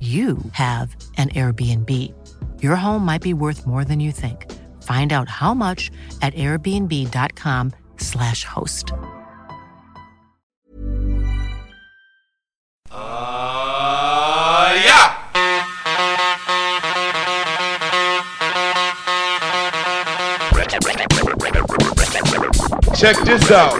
you have an Airbnb. Your home might be worth more than you think. Find out how much at airbnb.com/slash host. Uh, yeah. Check this out.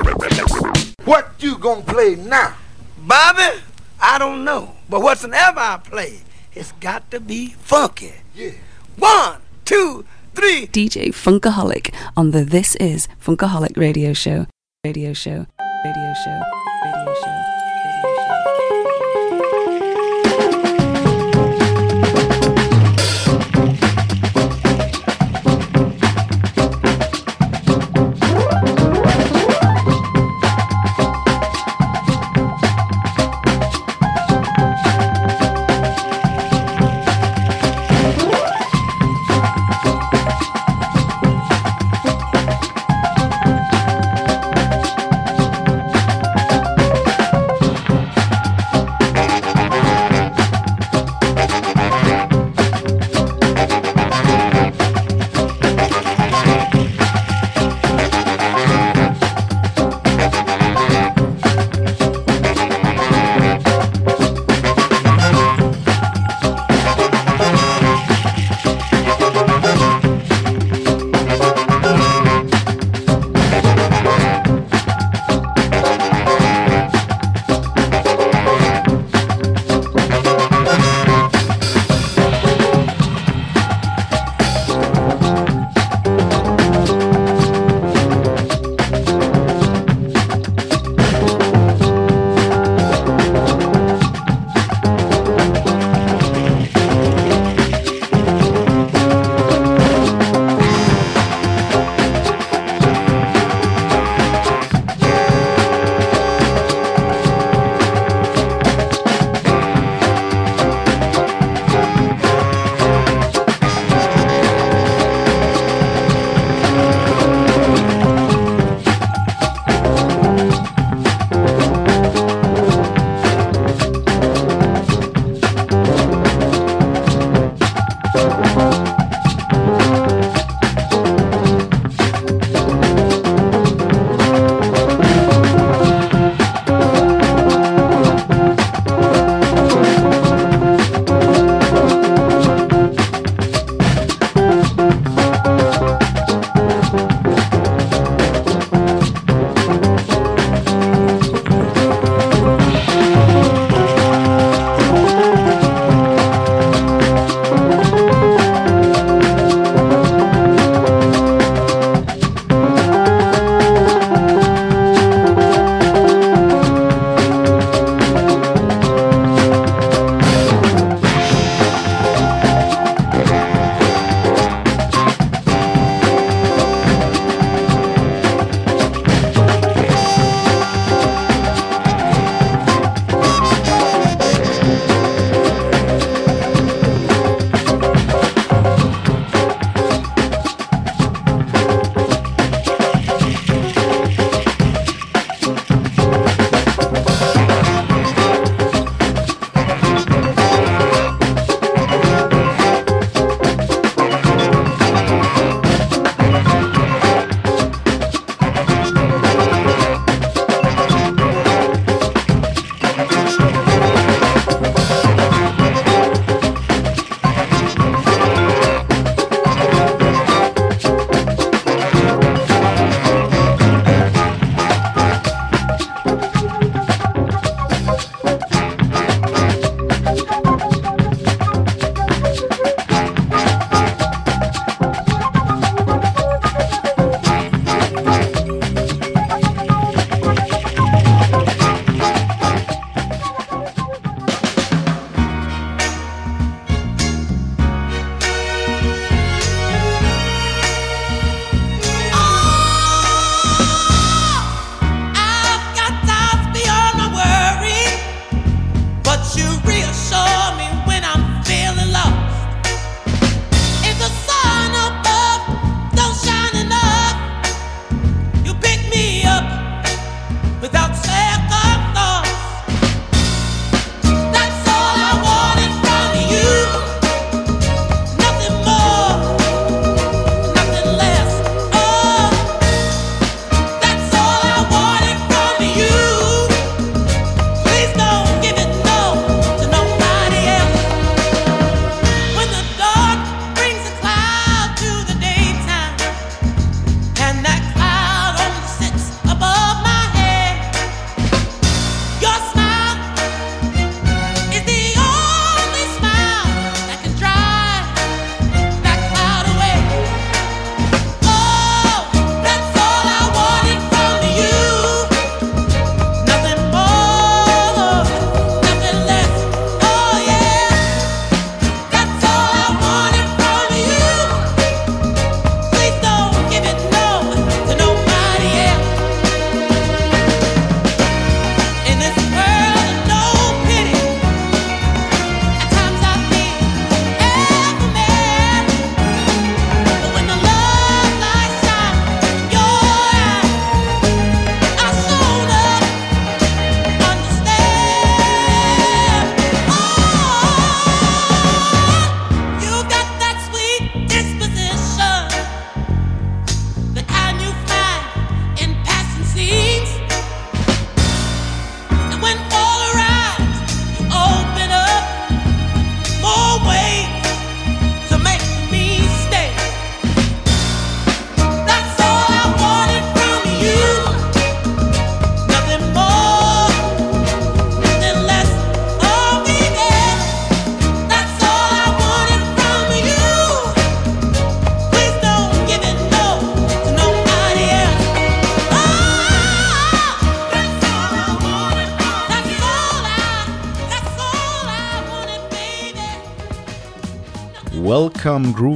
What you gonna play now? Bobby, I don't know. But whatsoever I play, it's got to be funky. Yeah. One, two, three. DJ Funkaholic on the This Is Funkaholic radio show. Radio show. Radio show. Radio show.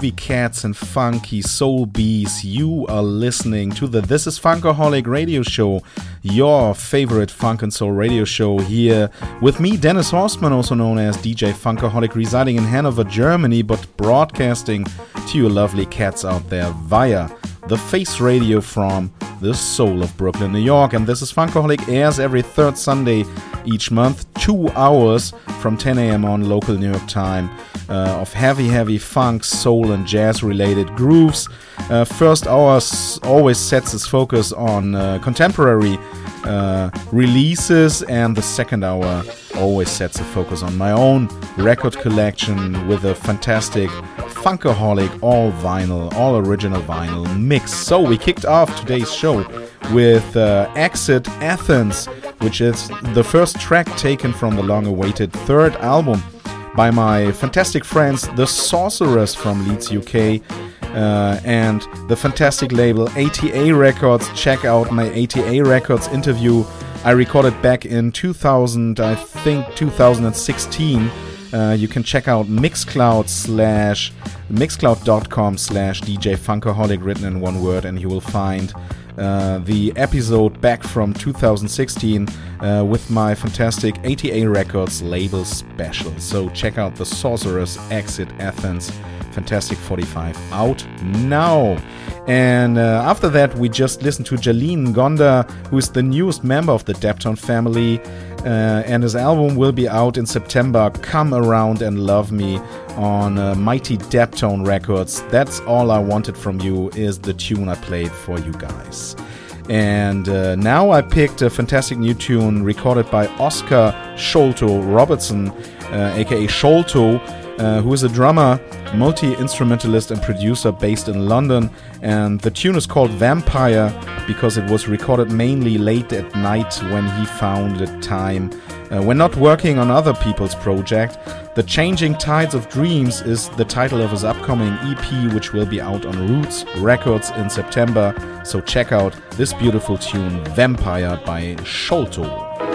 Groovy cats and funky soul bees. You are listening to the This is Funkaholic radio show, your favorite funk and soul radio show here with me, Dennis Horstman, also known as DJ Funkaholic, residing in Hanover, Germany, but broadcasting to you lovely cats out there via the Face Radio from the soul of Brooklyn, New York. And this is Funkaholic airs every third Sunday each month, two hours from 10 a.m. on local New York time uh, of heavy, heavy funk, soul, and jazz related grooves. Uh, first hour always sets its focus on uh, contemporary uh, releases, and the second hour always sets a focus on my own record collection with a fantastic Funkaholic all vinyl, all original vinyl mix. So we kicked off today's show with uh, Exit Athens, which is the first track taken from the long awaited third album by my fantastic friends, The Sorcerers from Leeds, UK. Uh, and the fantastic label ATA Records. Check out my ATA Records interview I recorded back in 2000, I think 2016 uh, you can check out Mixcloud slash mixcloud.com slash DJ Funkaholic written in one word, and you will find uh, the episode back from 2016 uh, with my fantastic ATA Records label special. So check out the Sorcerer's Exit Athens Fantastic 45 out now. And uh, after that, we just listened to Jalen Ngonda, who is the newest member of the Daptone family. Uh, and his album will be out in September. Come Around and Love Me on uh, Mighty Daptone Records. That's all I wanted from you, is the tune I played for you guys. And uh, now I picked a fantastic new tune recorded by Oscar Sholto Robertson, aka uh, Sholto uh, who is a drummer, multi instrumentalist, and producer based in London. And the tune is called Vampire because it was recorded mainly late at night when he found the time. Uh, when not working on other people's project, The Changing Tides of Dreams is the title of his upcoming EP, which will be out on Roots Records in September. So check out this beautiful tune, Vampire by Sholto.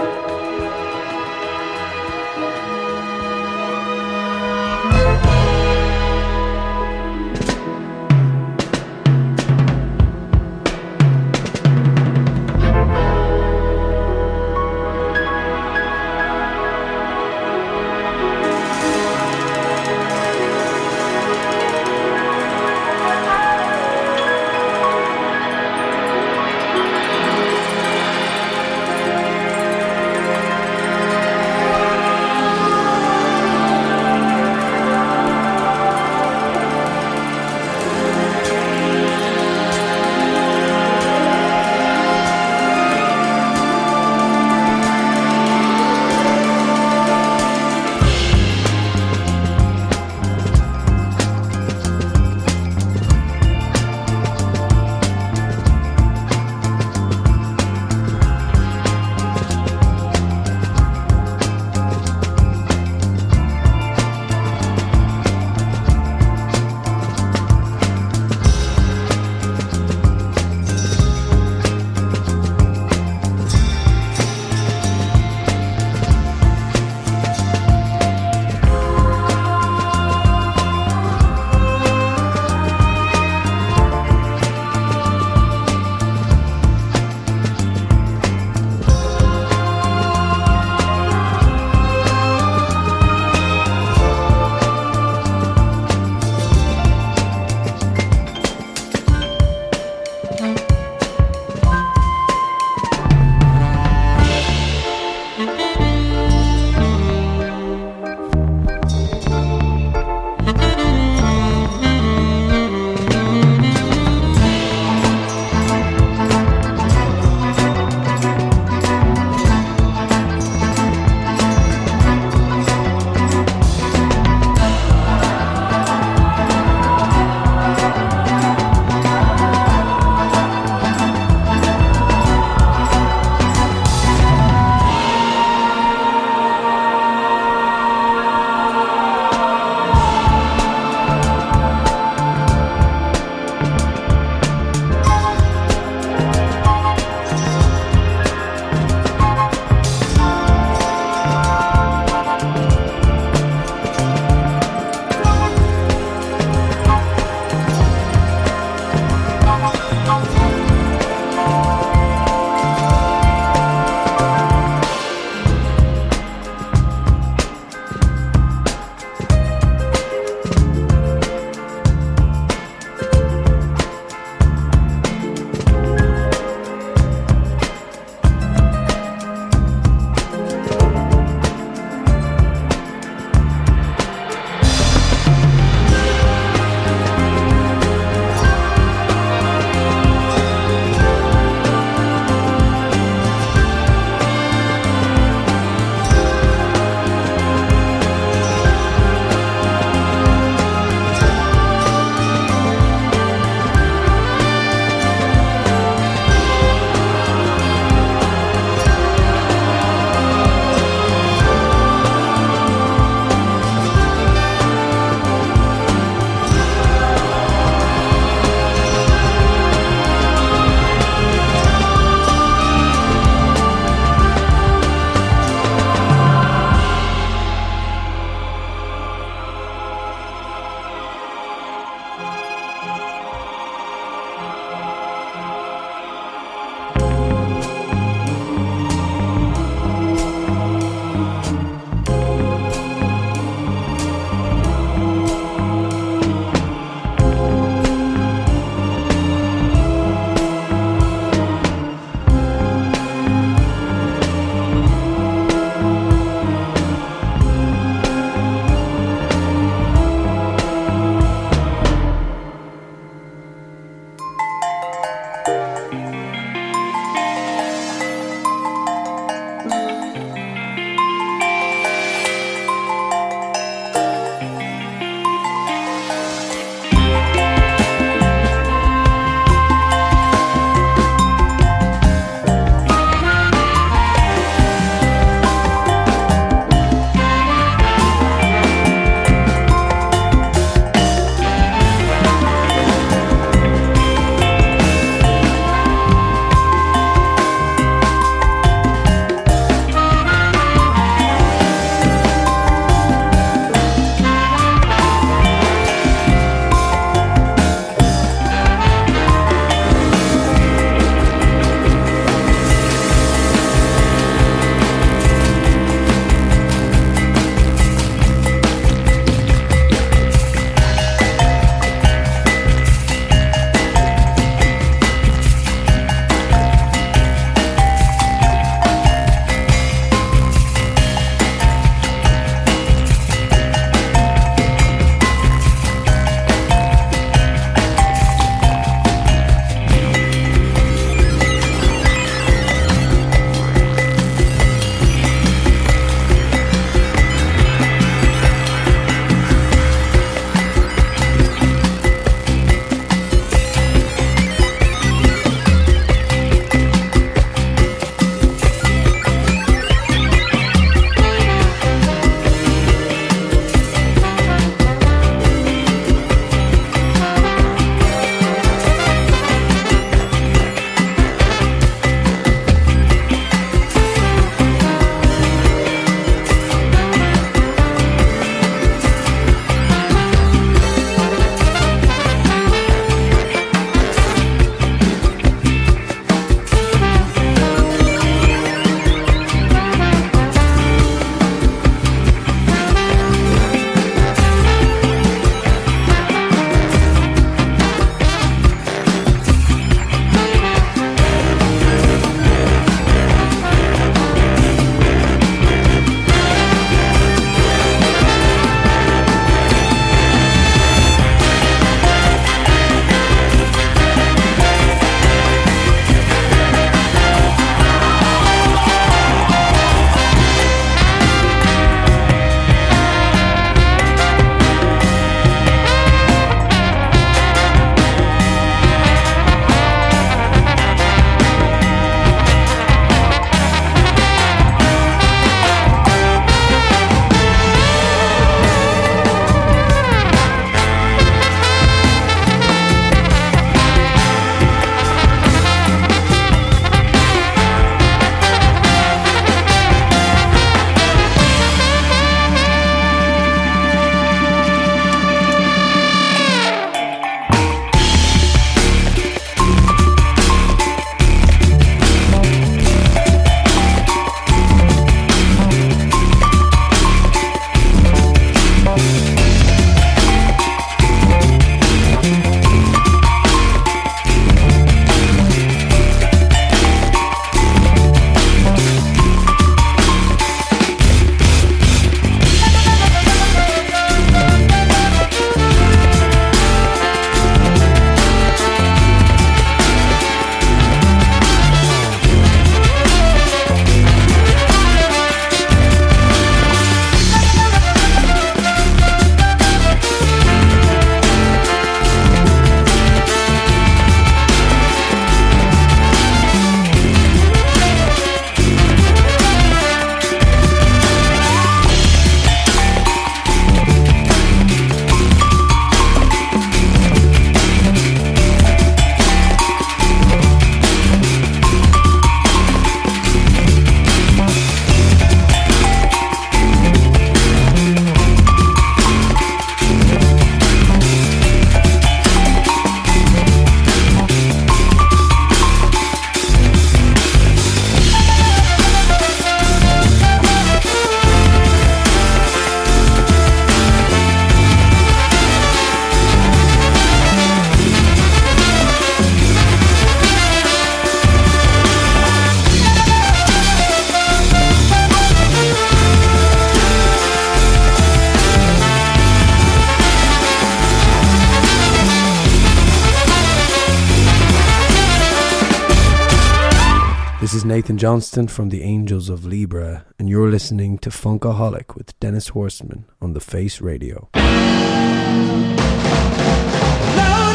Nathan Johnston from the Angels of Libra, and you're listening to Funkaholic with Dennis Horstman on the Face Radio. Lord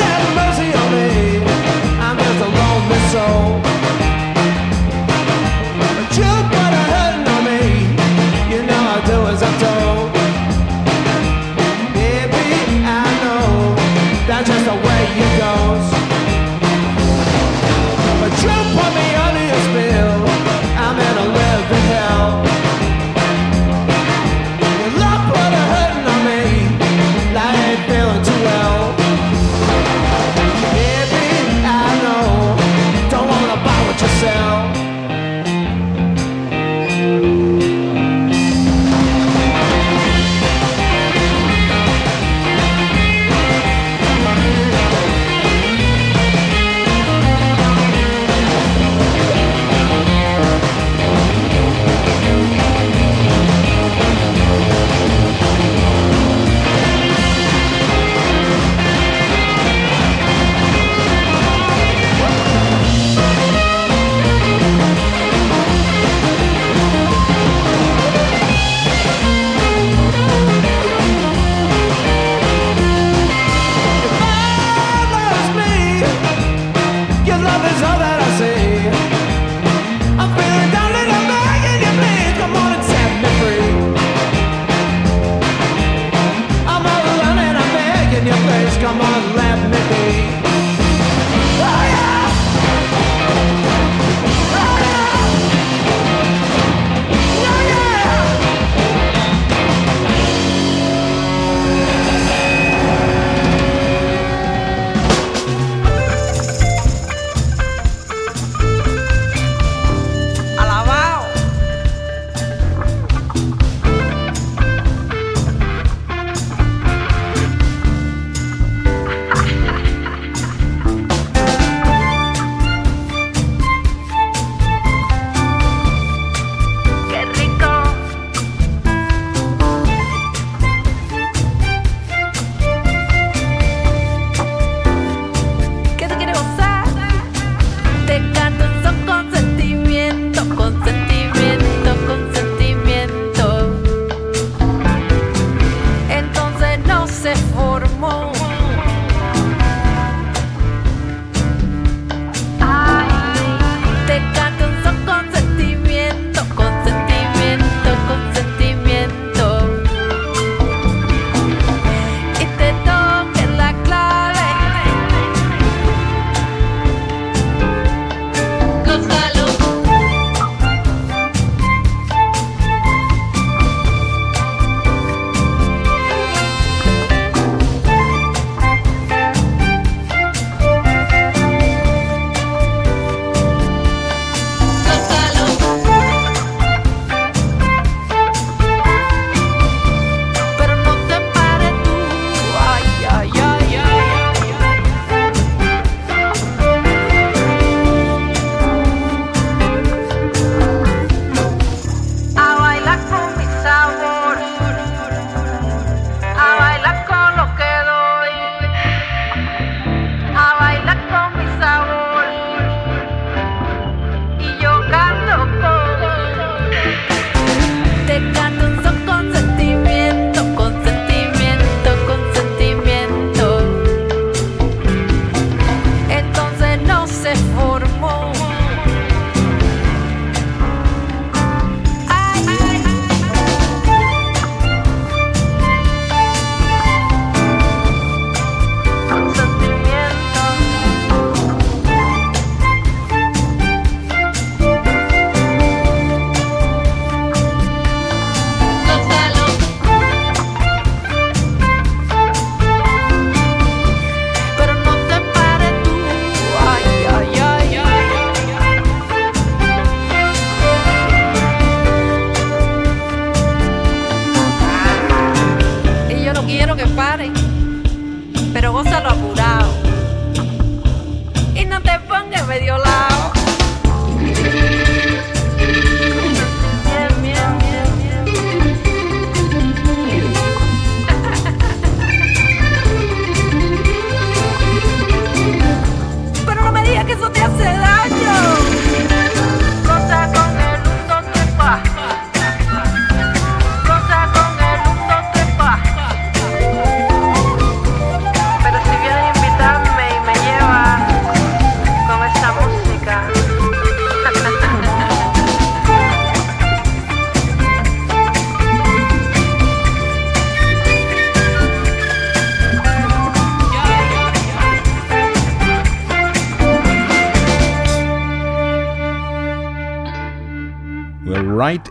have mercy on me. I'm just a lonely soul.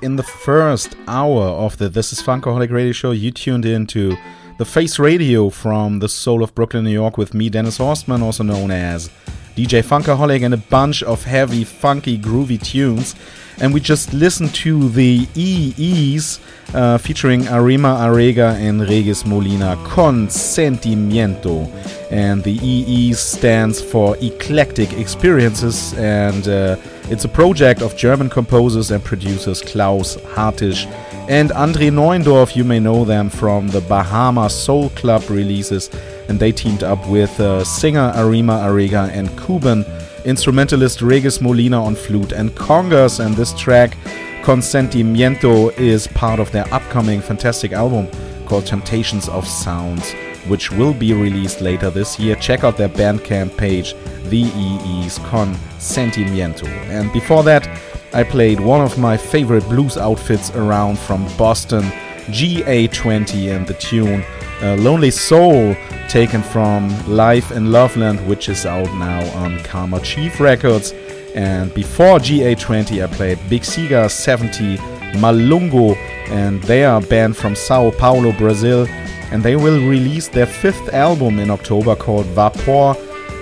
In the first hour of the This is Funkaholic radio show, you tuned in to the Face Radio from the soul of Brooklyn, New York, with me, Dennis Horstman, also known as DJ Funkaholic, and a bunch of heavy, funky, groovy tunes. And we just listened to the EEs uh, featuring Arema Arega and Regis Molina, Consentimiento. And the EE stands for Eclectic Experiences, and uh, it's a project of German composers and producers Klaus Hartisch and Andre Neundorf. You may know them from the Bahama Soul Club releases, and they teamed up with uh, singer Arema Arega and Cuban instrumentalist Regis Molina on flute and congas. And this track, Consentimiento, is part of their upcoming fantastic album called Temptations of Sounds which will be released later this year. Check out their Bandcamp page, VEE's Consentimiento. And before that, I played one of my favorite blues outfits around from Boston, GA20, and the tune uh, Lonely Soul, taken from Life in Loveland, which is out now on Karma Chief Records. And before GA20, I played Bixiga 70, Malungo, and they are a band from Sao Paulo, Brazil and they will release their fifth album in October called Vapor,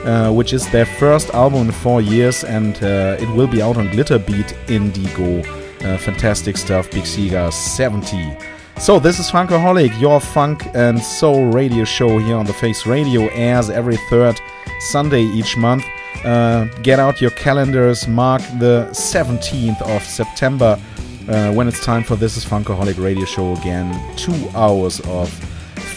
uh, which is their first album in four years, and uh, it will be out on Glitterbeat Indigo. Uh, fantastic stuff, Bixiga 70. So, this is Funkaholic, your funk and soul radio show here on the Face Radio, airs every third Sunday each month. Uh, get out your calendars, mark the 17th of September uh, when it's time for This is Funkaholic radio show again. Two hours of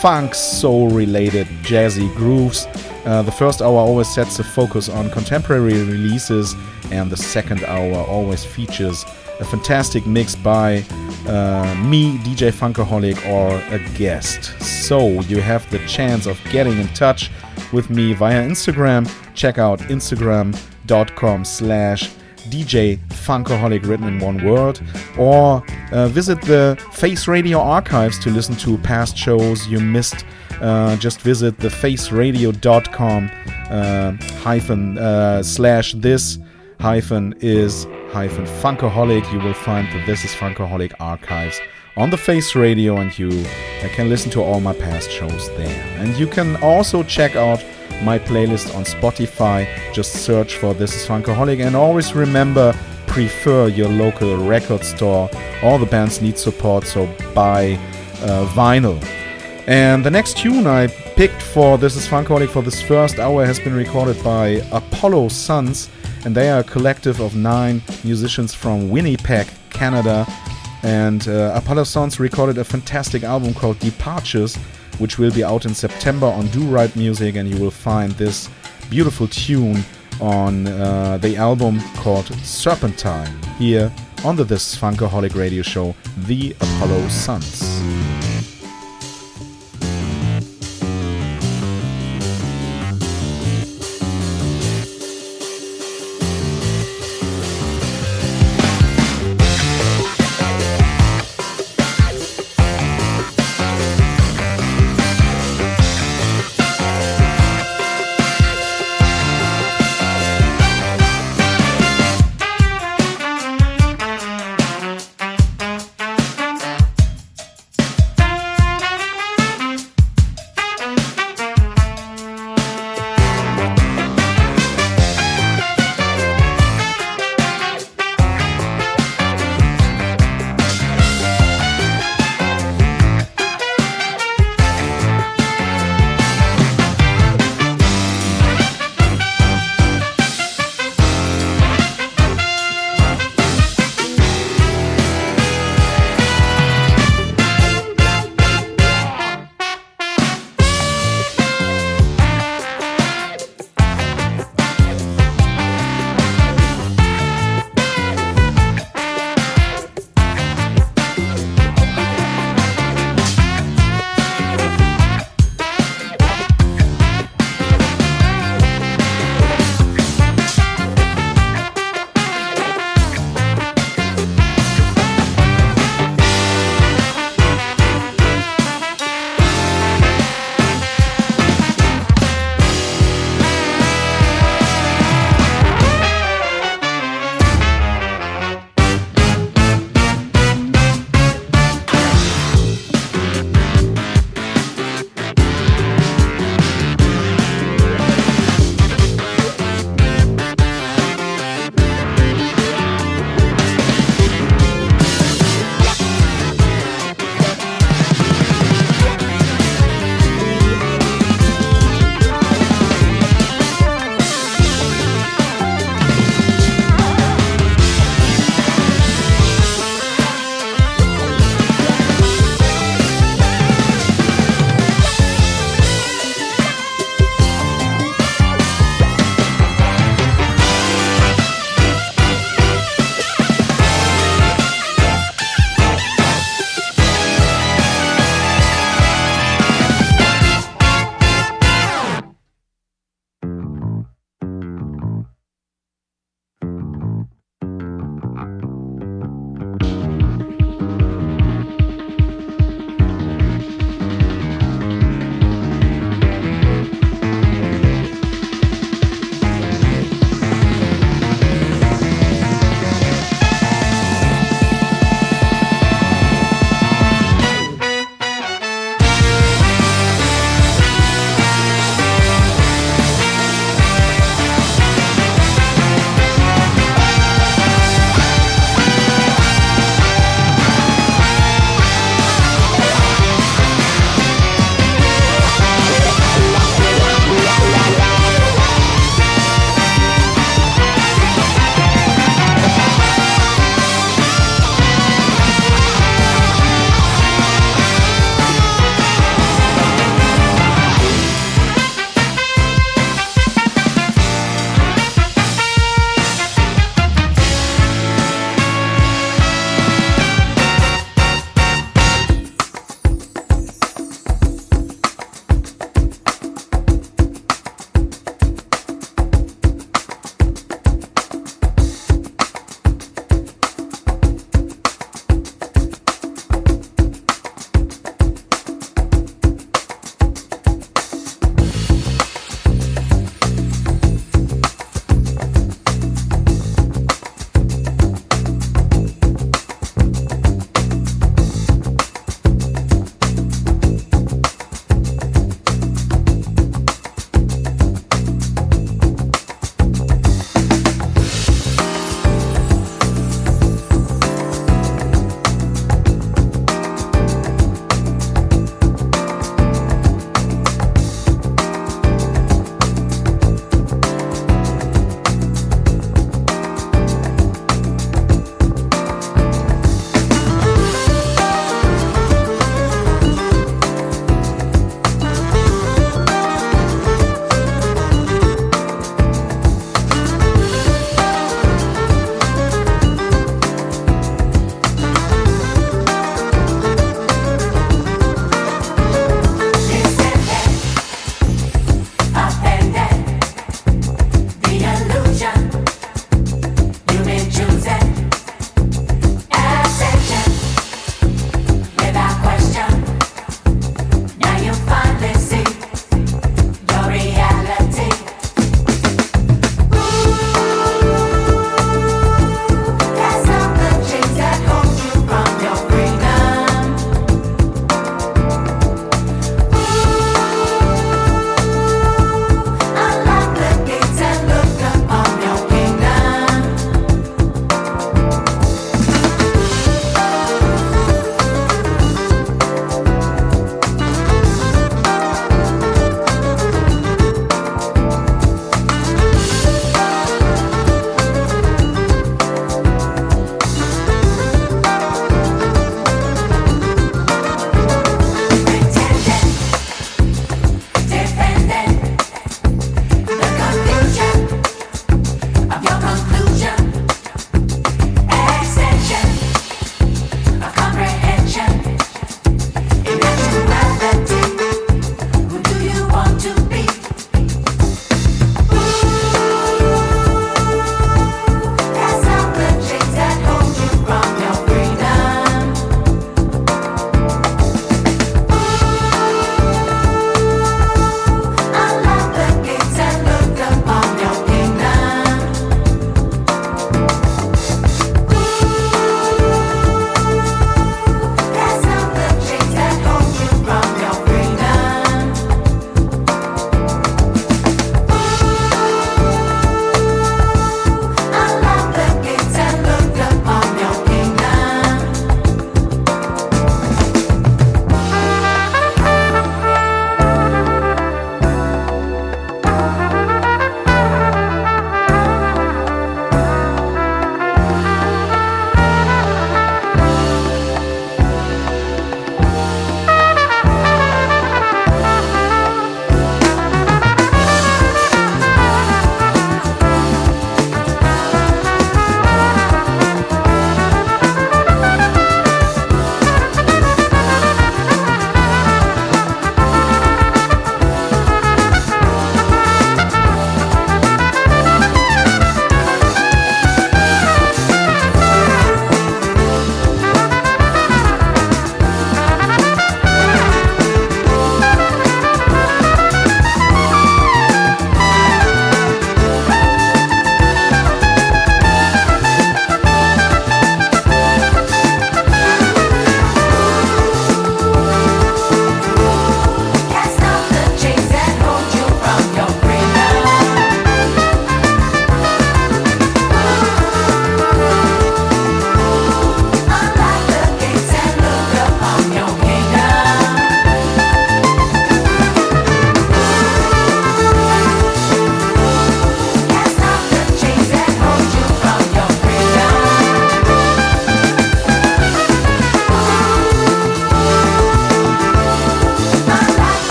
funk, soul related jazzy grooves. Uh, the first hour always sets the focus on contemporary releases, and the second hour always features a fantastic mix by uh, me, DJ Funkaholic, or a guest. So you have the chance of getting in touch with me via Instagram. Check out instagram.com slash DJ Funkaholic written in one word, or uh, visit the Face Radio archives to listen to past shows you missed. Uh, just visit the faceradio.com uh, hyphen uh, slash this hyphen is hyphen funkaholic. You will find the This is Funkaholic archives on the Face Radio, and you can listen to all my past shows there. And you can also check out my playlist on Spotify. Just search for This is Funkaholic and always remember prefer your local record store. All the bands need support, so buy uh, vinyl. And the next tune I picked for This is Funkaholic for this first hour has been recorded by Apollo Suns, and they are a collective of nine musicians from Winnipeg, Canada. And uh, Apollo Suns recorded a fantastic album called Departures which will be out in September on Do Right Music, and you will find this beautiful tune on uh, the album called Serpentine here on the This Funkaholic radio show, The Apollo Suns.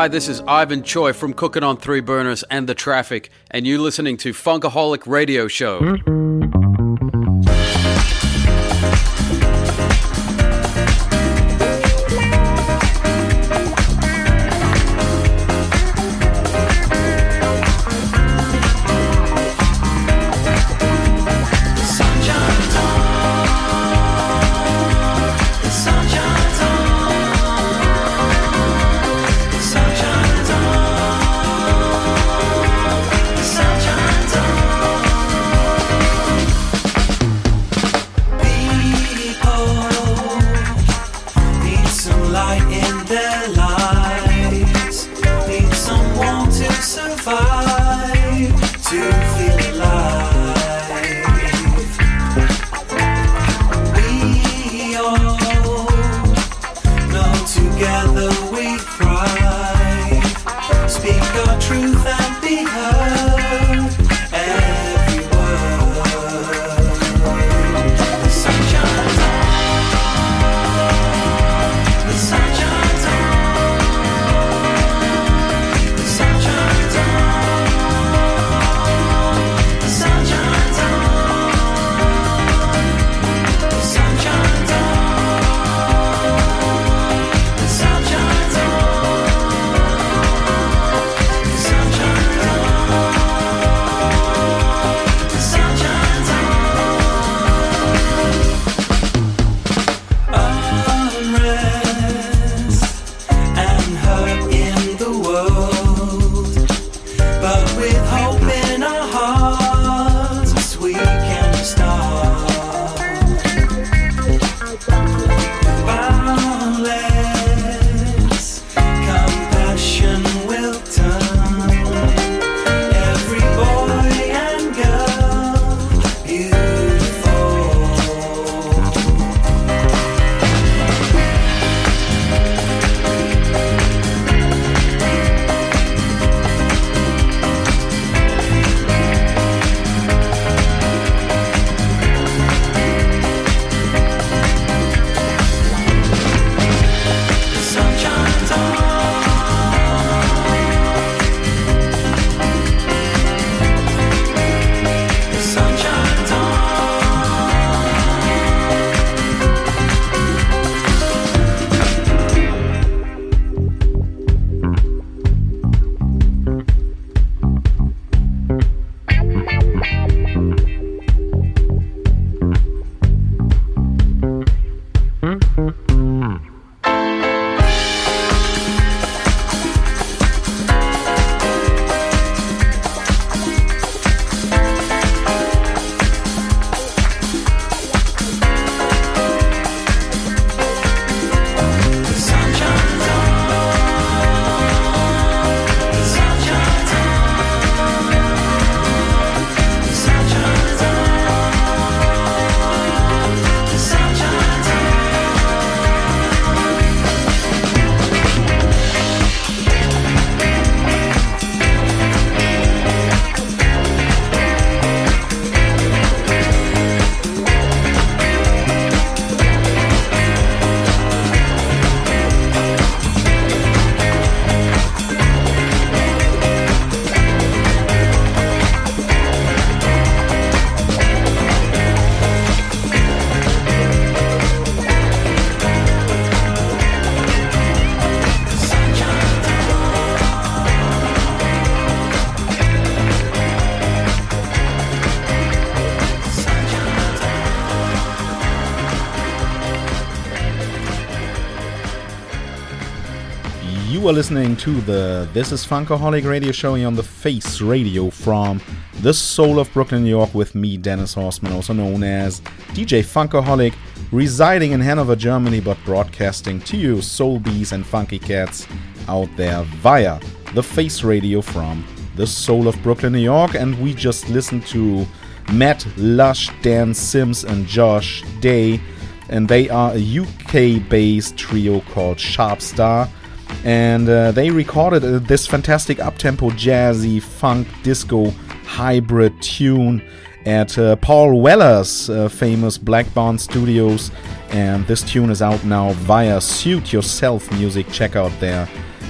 Hi, this is Ivan Choi from Cooking on Three Burners and The Traffic, and you're listening to Funkaholic Radio Show. Are listening to the This is Funkaholic radio show on the Face Radio from the soul of Brooklyn, New York, with me, Dennis Horstman, also known as DJ Funkaholic, residing in Hanover, Germany, but broadcasting to you, soul bees and funky cats out there via the Face Radio from the soul of Brooklyn, New York. And we just listened to Matt Lush, Dan Sims, and Josh Day. And they are a UK based trio called Sharpstar and uh, they recorded uh, this fantastic uptempo jazzy funk disco hybrid tune at uh, Paul Weller's uh, famous Black Barn Studios, and this tune is out now via Suit Yourself Music. Check out their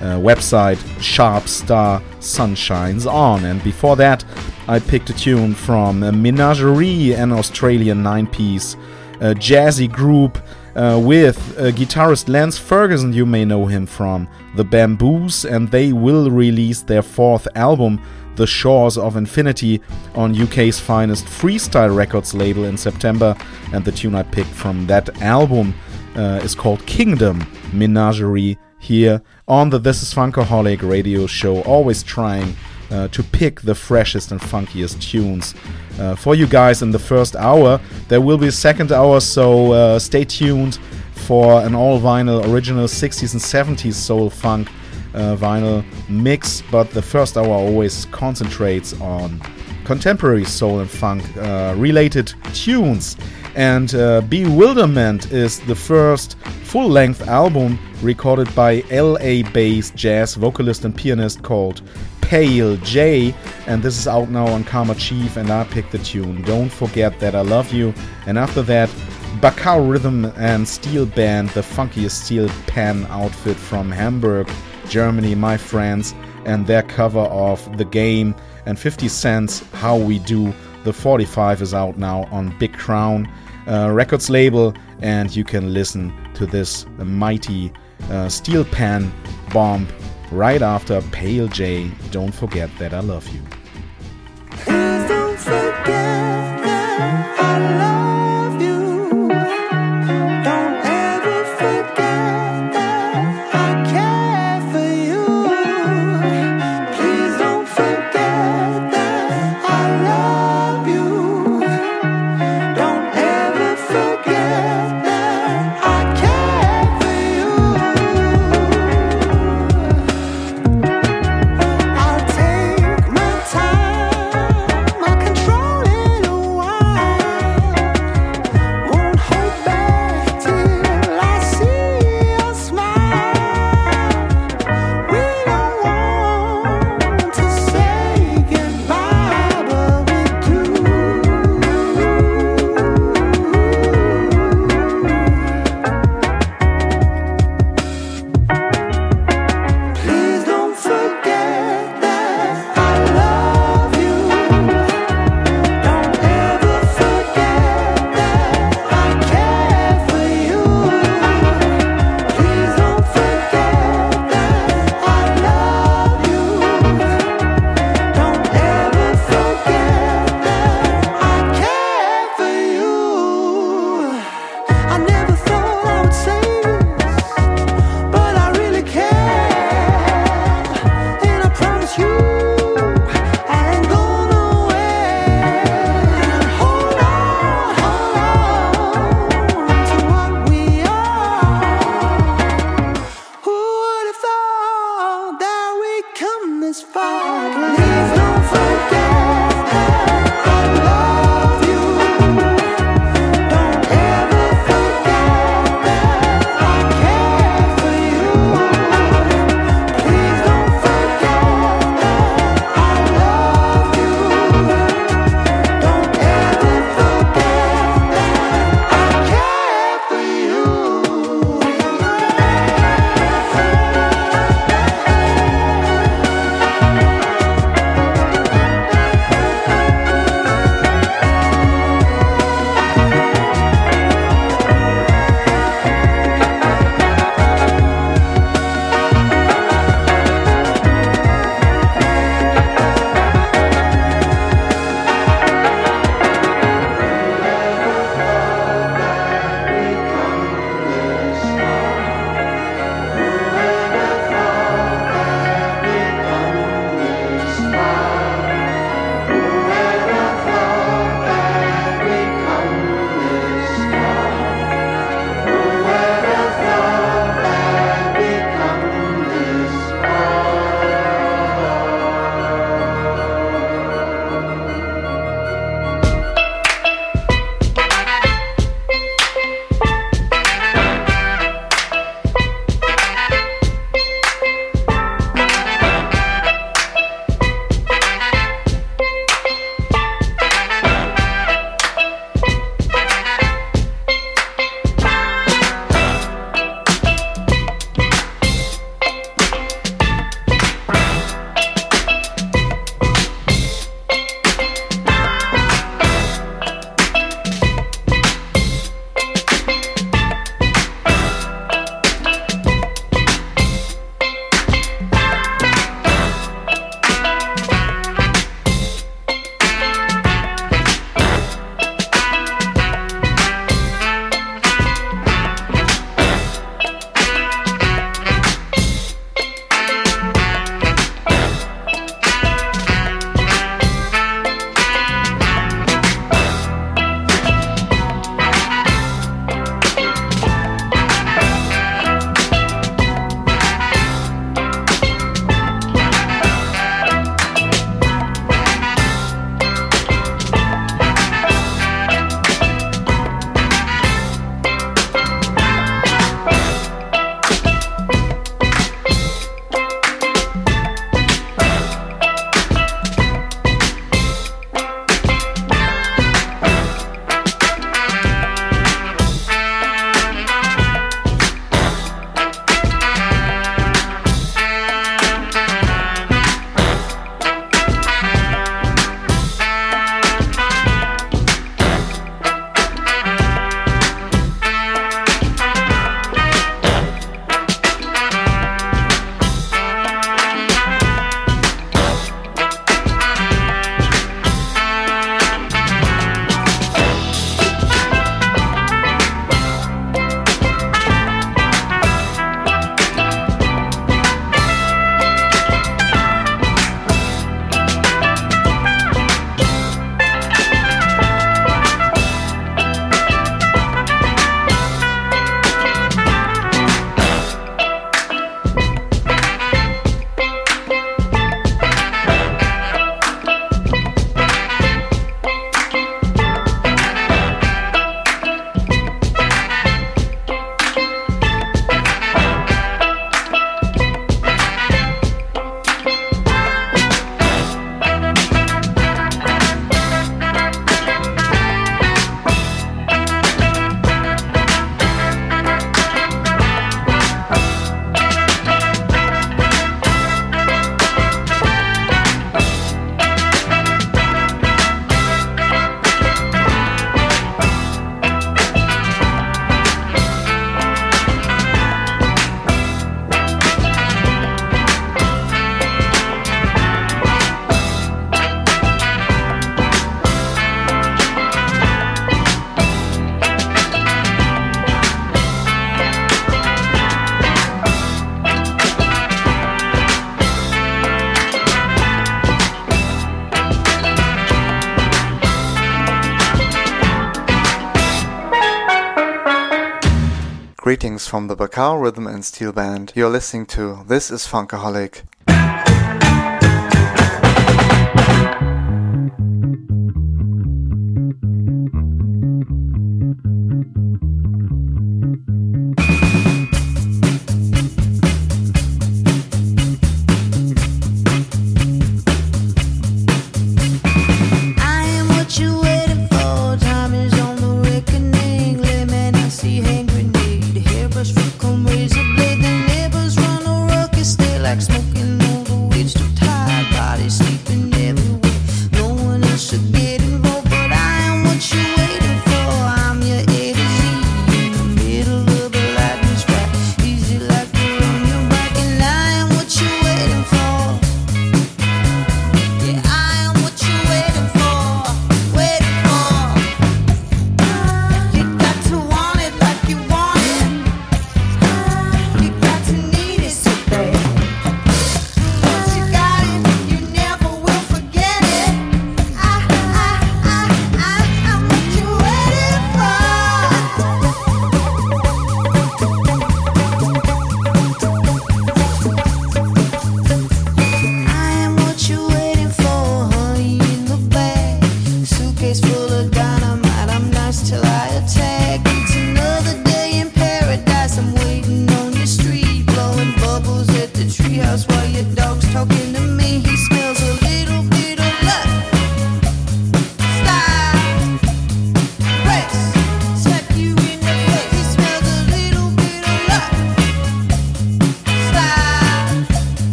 uh, website Sharp Star Sunshines On. And before that, I picked a tune from Menagerie, an Australian nine piece uh, jazzy group. Uh, with uh, guitarist Lance Ferguson, you may know him from The Bamboos, and they will release their fourth album, The Shores of Infinity, on UK's finest freestyle records label in September. And the tune I picked from that album uh, is called Kingdom Menagerie here on the This is Funkaholic radio show, always trying uh, to pick the freshest and funkiest tunes uh, for you guys in the first hour. There will be a second hour, so uh, stay tuned for an all vinyl original 60s and 70s soul funk uh, vinyl mix. But the first hour always concentrates on contemporary soul and funk uh, related tunes. And uh, Bewilderment is the first full length album recorded by LA based jazz vocalist and pianist called Pale Jay. And this is out now on Karma Chief, and I picked the tune Don't Forget That I Love You. And after that, Bacao Rhythm and Steel Band, the funkiest steel pan outfit from Hamburg, Germany, my friends, and their cover of The Game and 50 Cent's How We Do. The 45 is out now on Big Crown uh, Records label, and you can listen to this mighty uh, steel pan bomb right after Pale Jay. Don't forget that I love you. From the Bacao Rhythm and Steel Band. You're listening to This is Funkaholic.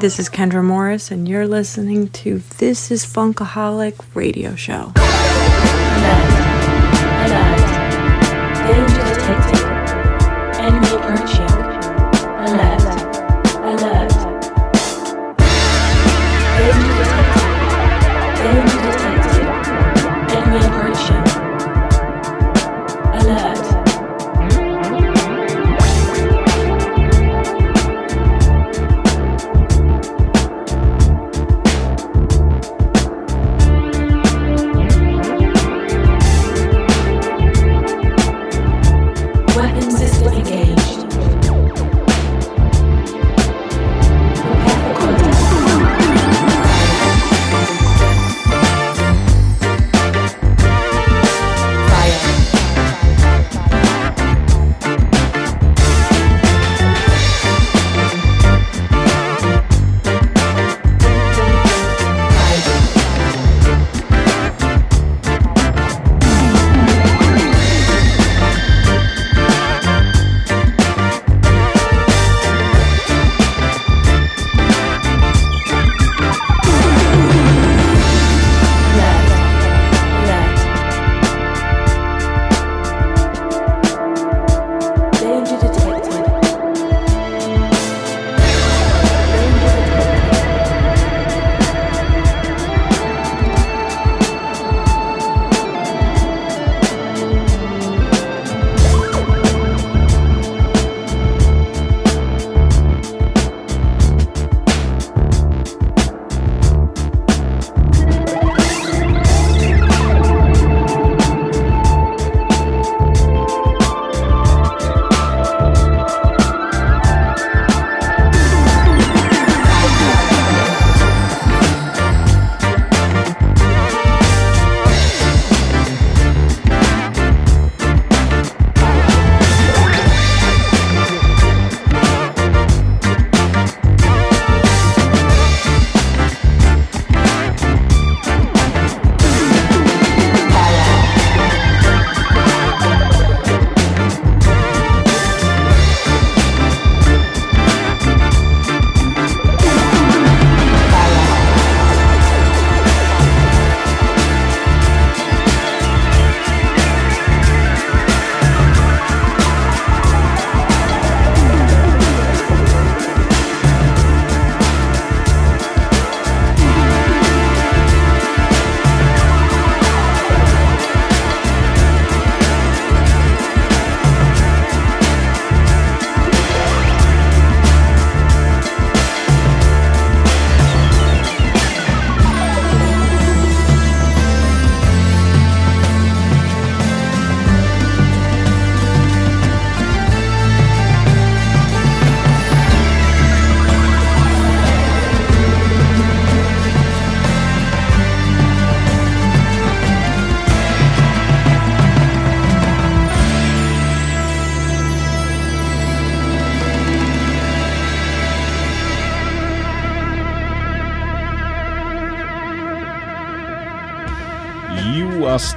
This is Kendra Morris, and you're listening to This is Funkaholic Radio Show.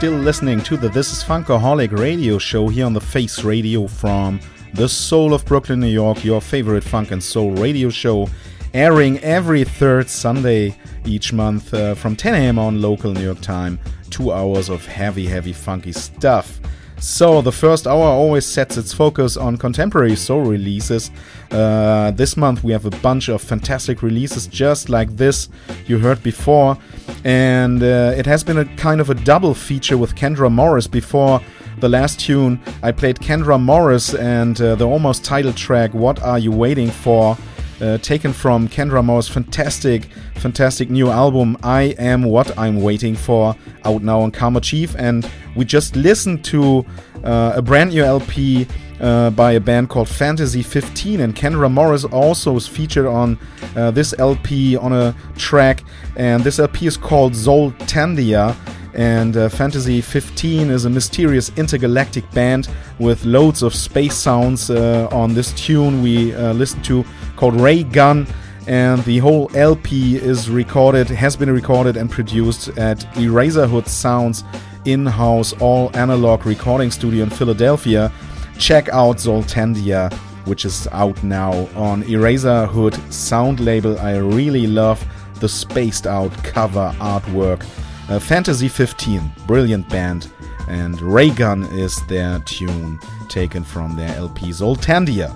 Still listening to the This is Funkaholic radio show here on the Face Radio from the soul of Brooklyn, New York, your favorite funk and soul radio show, airing every third Sunday each month uh, from 10 a.m. on local New York time. Two hours of heavy, heavy, funky stuff. So, the first hour always sets its focus on contemporary soul releases. Uh, this month we have a bunch of fantastic releases just like this you heard before, and uh, it has been a kind of a double feature with Kendra Morris before the last tune. I played Kendra Morris and uh, the almost title track, What Are You Waiting For? Uh, taken from Kendra Morris' fantastic, fantastic new album, I Am What I'm Waiting For, out now on Karma Chief. And we just listened to uh, a brand new LP uh, by a band called Fantasy 15, and Kendra Morris also is featured on uh, this LP on a track, and this LP is called Zoltandia. And uh, Fantasy 15 is a mysterious intergalactic band with loads of space sounds uh, on this tune we uh, listened to called Ray Gun. And the whole LP is recorded, has been recorded and produced at Eraserhood Sounds in house all analog recording studio in Philadelphia. Check out Zoltandia, which is out now on Eraserhood sound label. I really love the spaced out cover artwork. Uh, Fantasy 15, brilliant band, and Raygun is their tune taken from their LP Zoltandia.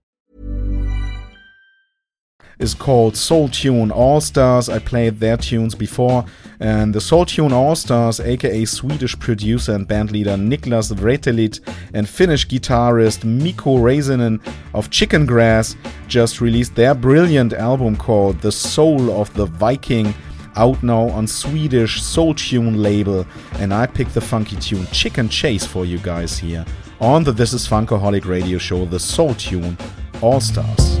Is called Soul Tune All Stars. I played their tunes before, and the Soul Tune All Stars, aka Swedish producer and bandleader Niklas Vretelit and Finnish guitarist Mikko Raisinen of Chicken Grass, just released their brilliant album called The Soul of the Viking. Out now on Swedish Soul Tune label, and I picked the funky tune Chicken Chase for you guys here on the This Is Funkaholic radio show, The Soul Tune All Stars.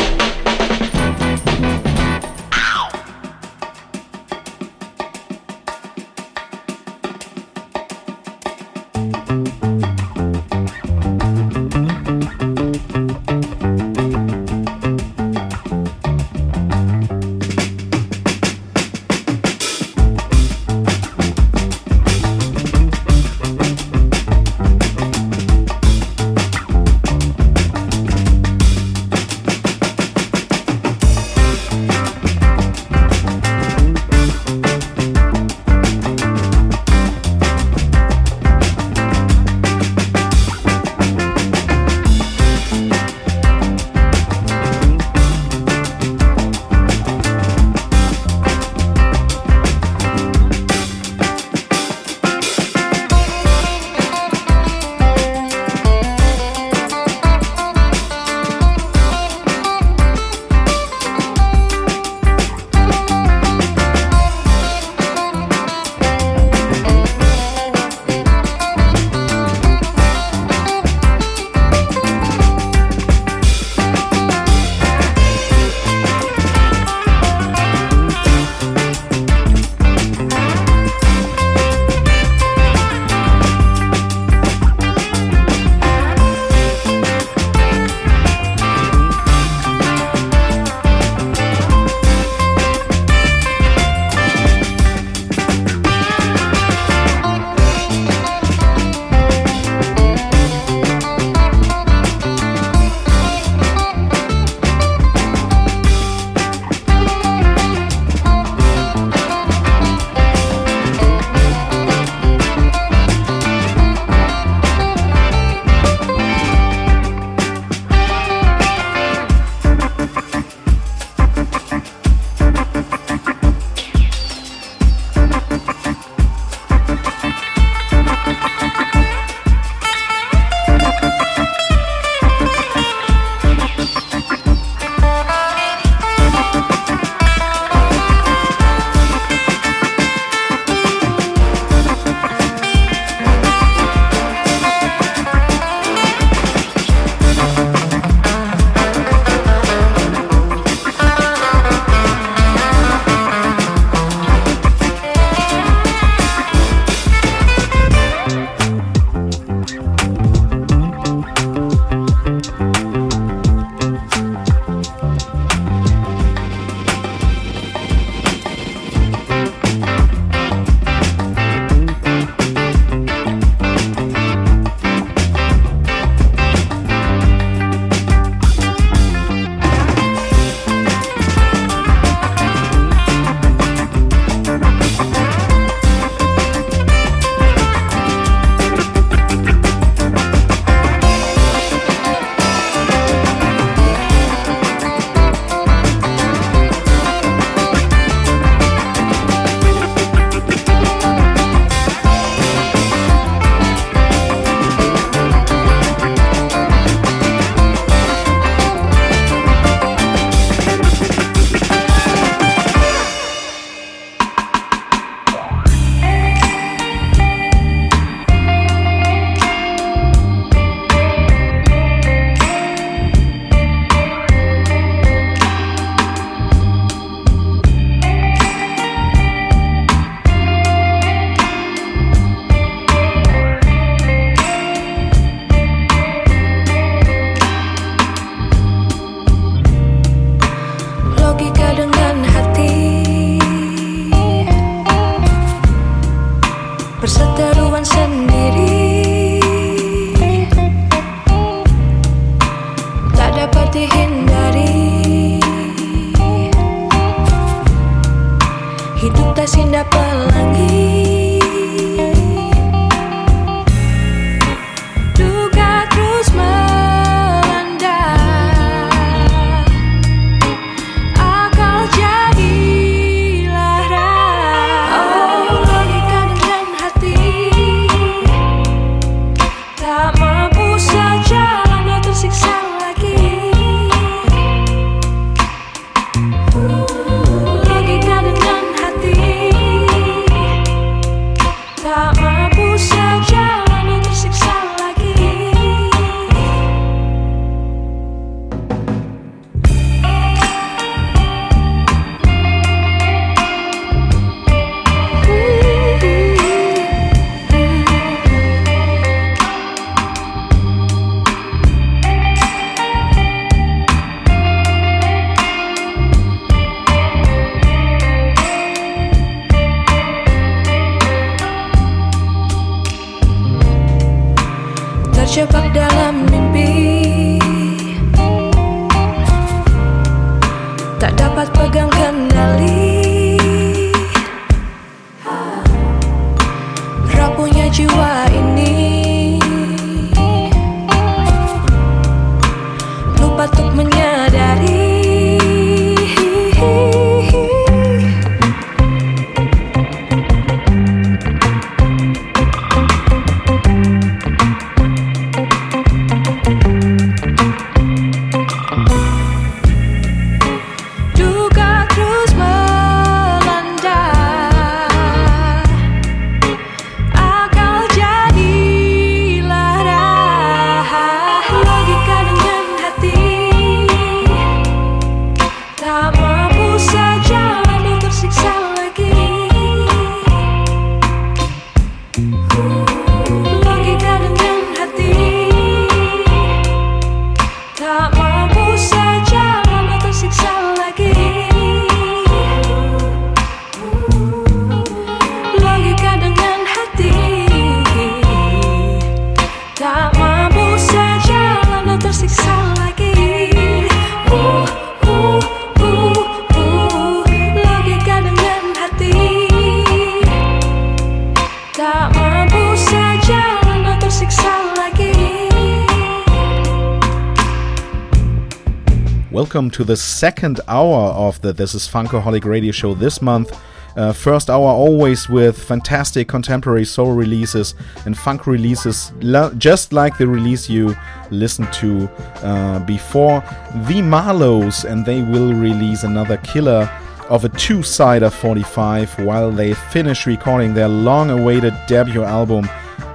To the second hour of the This is Funkaholic radio show this month. Uh, first hour always with fantastic contemporary soul releases and funk releases, lo- just like the release you listened to uh, before. The Marlows, and they will release another killer of a two sider 45 while they finish recording their long awaited debut album,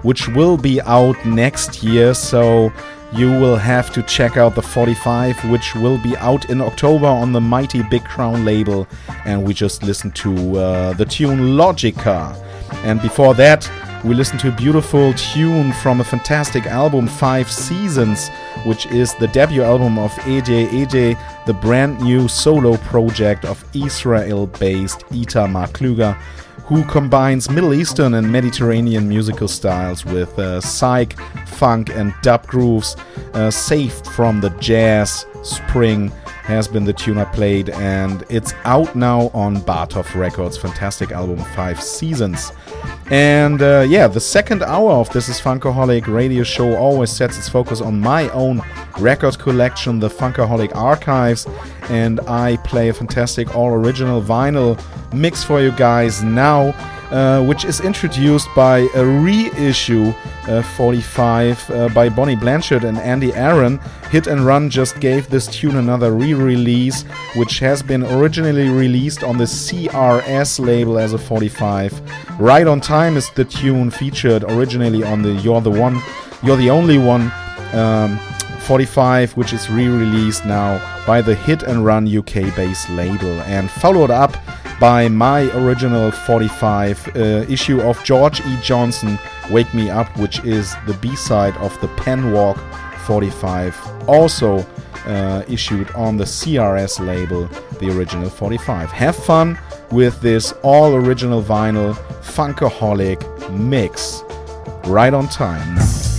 which will be out next year. So you will have to check out the 45, which will be out in October on the mighty Big Crown label. And we just listened to uh, the tune Logica. And before that, we listened to a beautiful tune from a fantastic album, Five Seasons, which is the debut album of AJ AJ, the brand new solo project of Israel based Itamar Kluger who combines Middle Eastern and Mediterranean musical styles with uh, psych, funk, and dub grooves. Uh, saved from the jazz spring has been the tune I played, and it's out now on Batov Records' fantastic album Five Seasons. And uh, yeah, the second hour of This is Funkaholic radio show always sets its focus on my own record collection, the Funkaholic Archives, and I play a fantastic all original vinyl mix for you guys now, uh, which is introduced by a reissue uh, 45 uh, by Bonnie Blanchard and Andy Aaron. Hit and Run just gave this tune another re release, which has been originally released on the CRS label as a 45. Right on Time is the tune featured originally on the You're the One, You're the Only One. Um, 45, which is re released now by the Hit and Run UK based label, and followed up by my original 45 uh, issue of George E. Johnson, Wake Me Up, which is the B side of the Pen Walk 45, also uh, issued on the CRS label, the original 45. Have fun with this all original vinyl Funkaholic mix. Right on time now.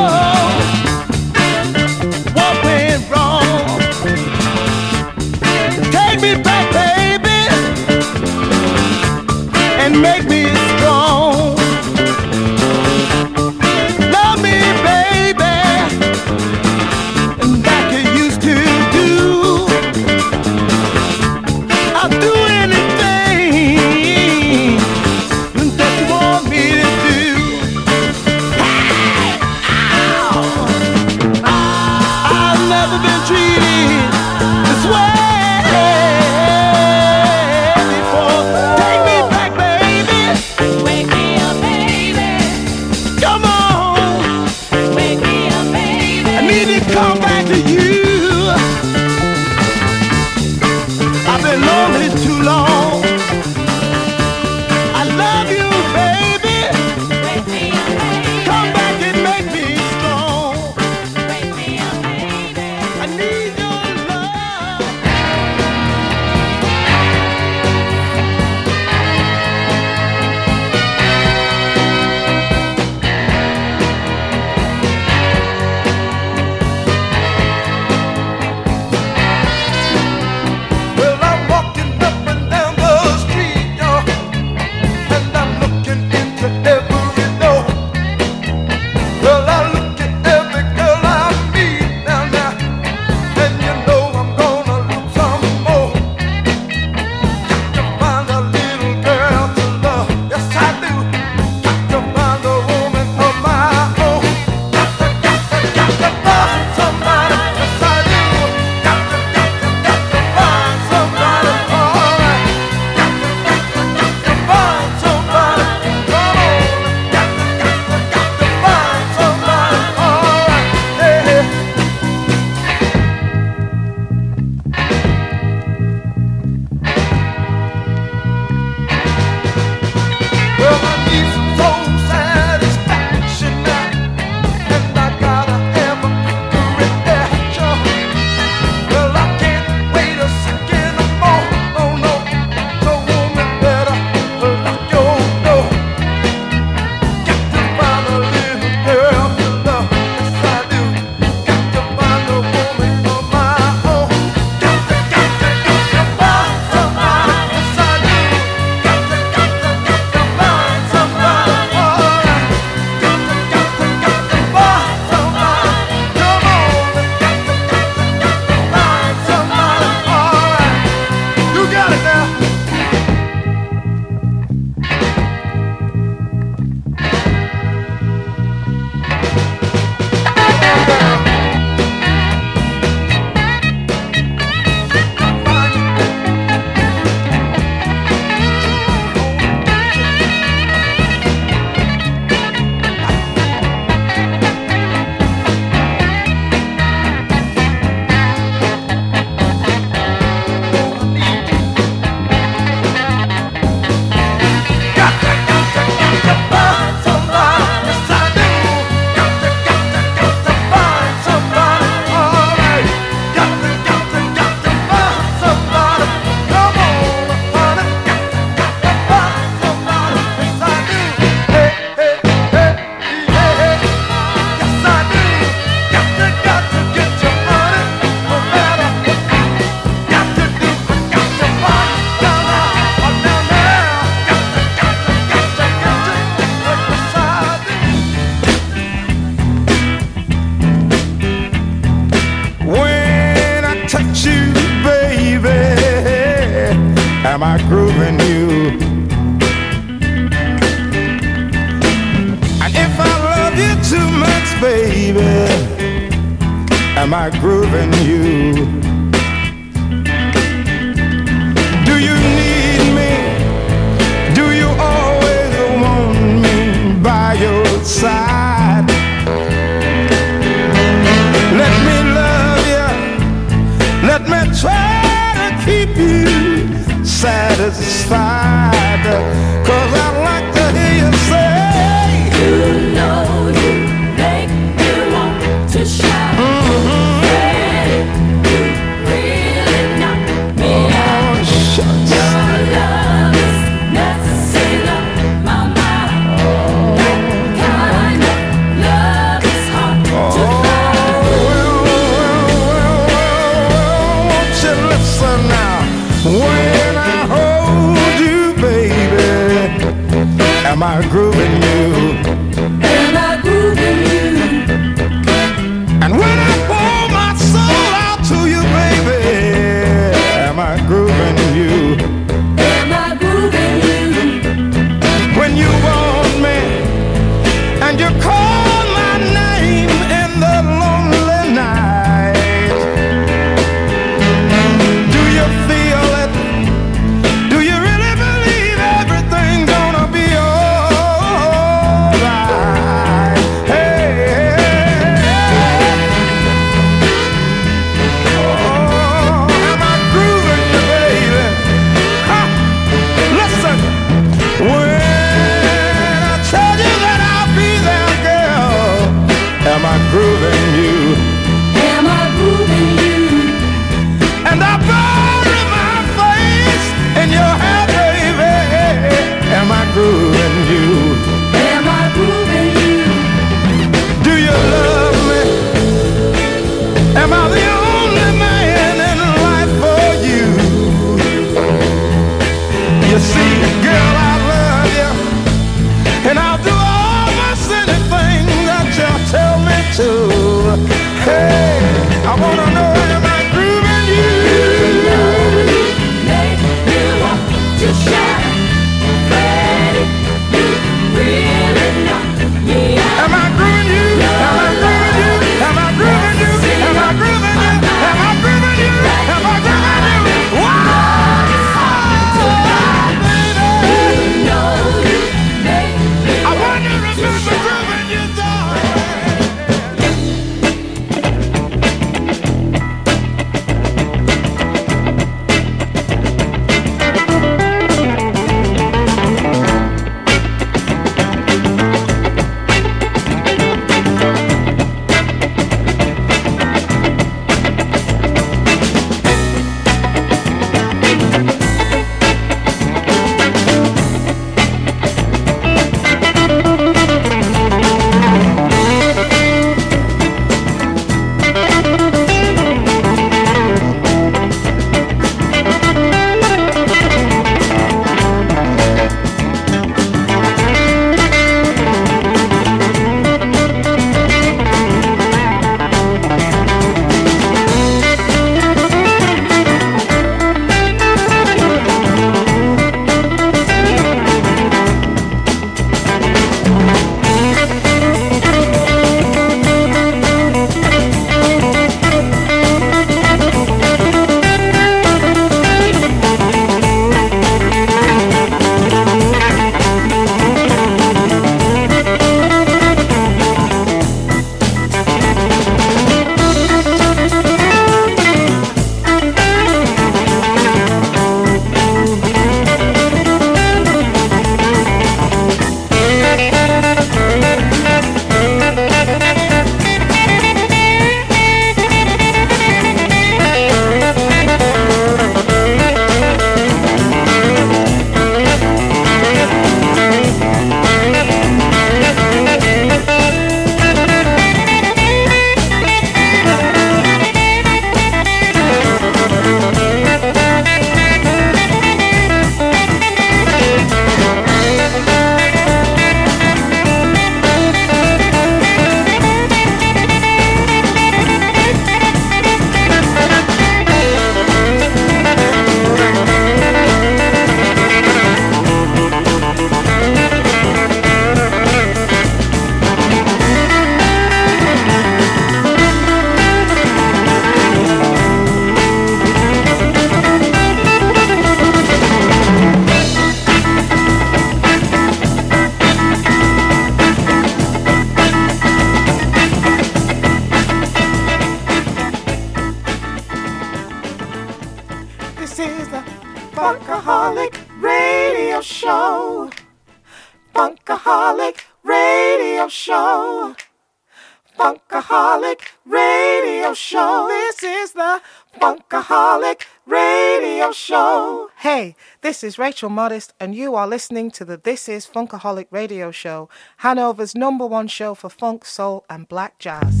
This is Rachel Modest, and you are listening to the This Is Funkaholic radio show, Hanover's number one show for funk, soul, and black jazz.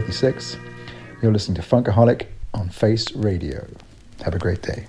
56. You're listening to Funkaholic on Face Radio. Have a great day.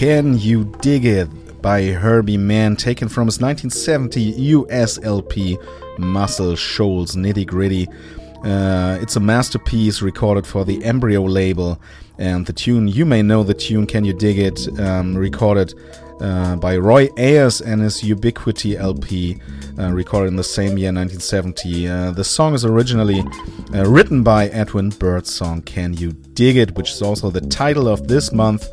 Can You Dig It by Herbie Mann, taken from his 1970 US LP Muscle Shoals Nitty Gritty. Uh, it's a masterpiece recorded for the Embryo label, and the tune, you may know the tune Can You Dig It, um, recorded uh, by Roy Ayers and his Ubiquity LP, uh, recorded in the same year, 1970. Uh, the song is originally uh, written by Edwin Bird's song Can You Dig It, which is also the title of this month.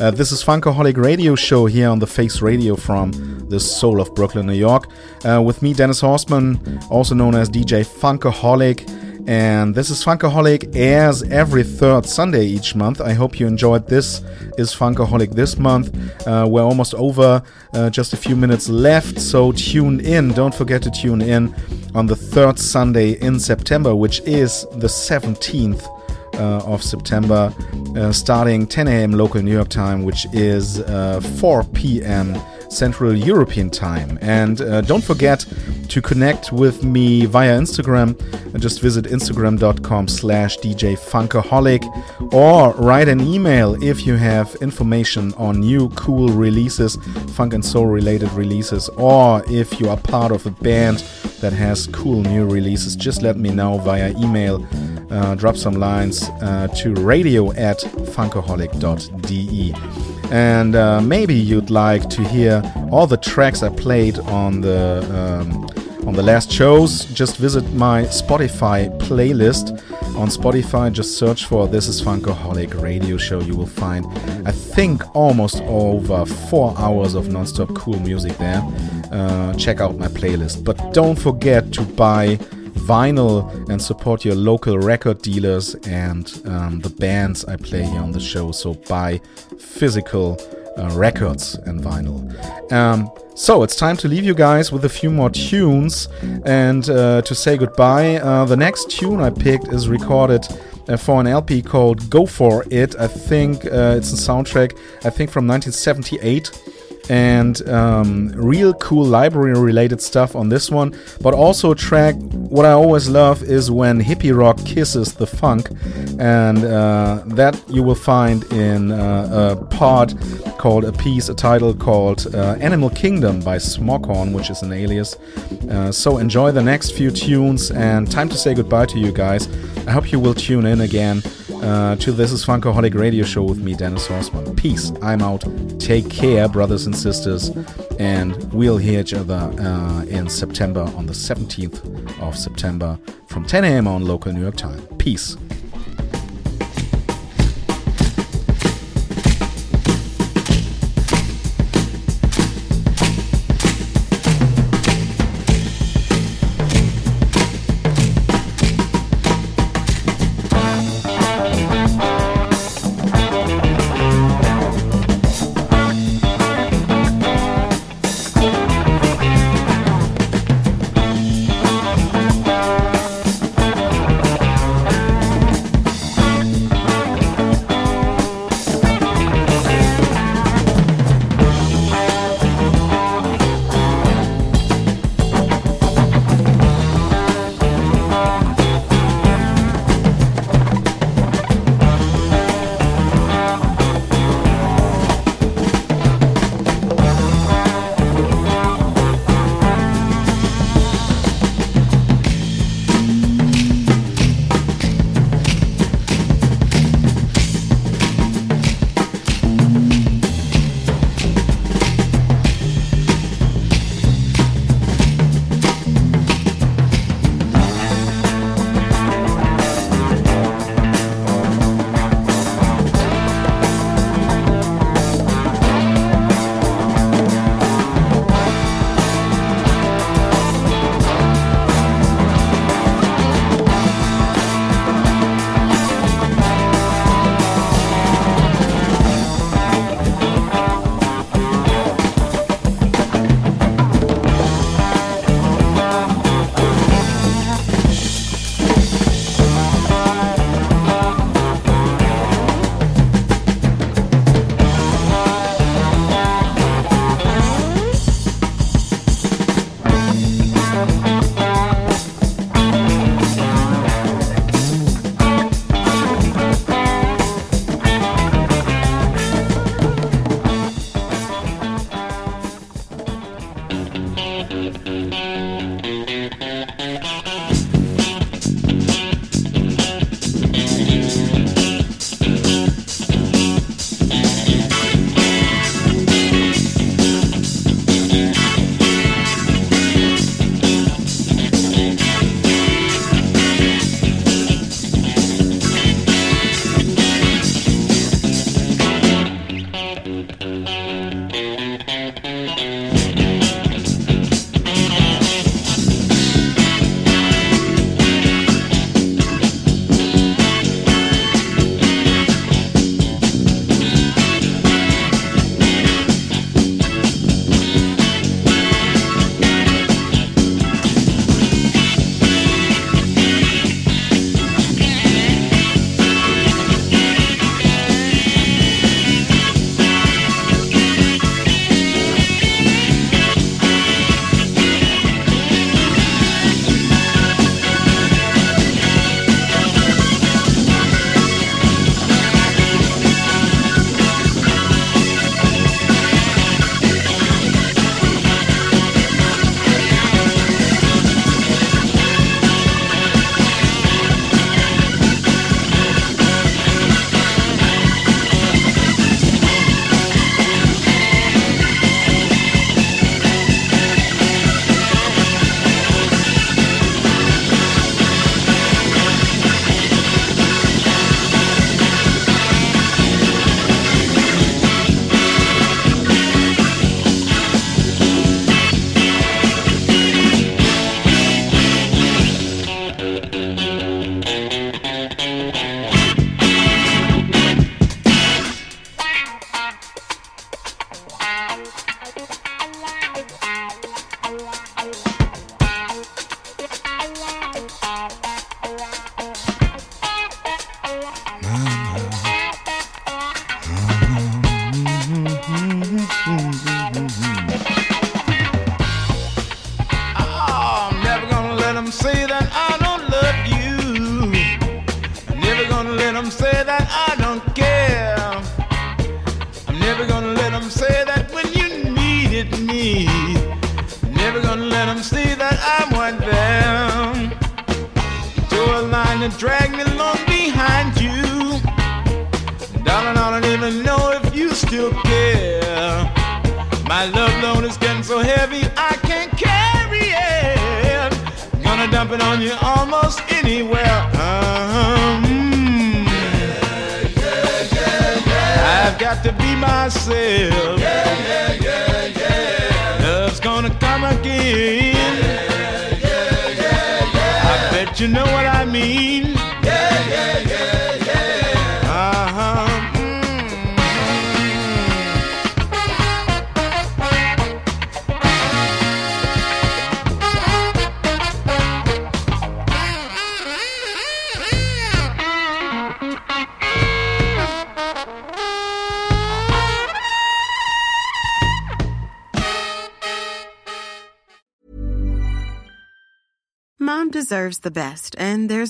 Uh, this is Funkaholic Radio Show here on the Face Radio from the soul of Brooklyn, New York. Uh, with me, Dennis Horstman, also known as DJ Funkaholic. And this is Funkaholic airs every third Sunday each month. I hope you enjoyed this. Is Funkaholic this month? Uh, we're almost over, uh, just a few minutes left. So tune in. Don't forget to tune in on the third Sunday in September, which is the 17th. Uh, of September, uh, starting 10 a.m. local New York time, which is uh, 4 p.m. Central European time. And uh, don't forget to connect with me via Instagram. Just visit instagram.com slash DJ Funkaholic or write an email if you have information on new cool releases, funk and soul related releases, or if you are part of a band that has cool new releases, just let me know via email. Uh, drop some lines uh, to radio at funkaholic.de. And uh, maybe you'd like to hear all the tracks I played on the um, on the last shows. Just visit my Spotify playlist. On Spotify, just search for "This Is Funkaholic Radio Show." You will find, I think, almost over four hours of non-stop cool music there. Uh, check out my playlist, but don't forget to buy vinyl and support your local record dealers and um, the bands I play here on the show. So buy physical uh, records and vinyl. Um, so it's time to leave you guys with a few more tunes and uh, to say goodbye. Uh, the next tune I picked is recorded. Uh, for an LP called Go For It. I think uh, it's a soundtrack, I think from 1978 and um, real cool library related stuff on this one. But also a track, what I always love is when hippie rock kisses the funk, and uh, that you will find in uh, a part called a piece, a title called uh, Animal Kingdom by Smoghorn, which is an alias. Uh, so enjoy the next few tunes, and time to say goodbye to you guys. I hope you will tune in again. Uh, to This is Funkaholic Radio Show with me, Dennis Horstman. Peace. I'm out. Take care, brothers and sisters. And we'll hear each other uh, in September, on the 17th of September, from 10 a.m. on local New York time. Peace. The best,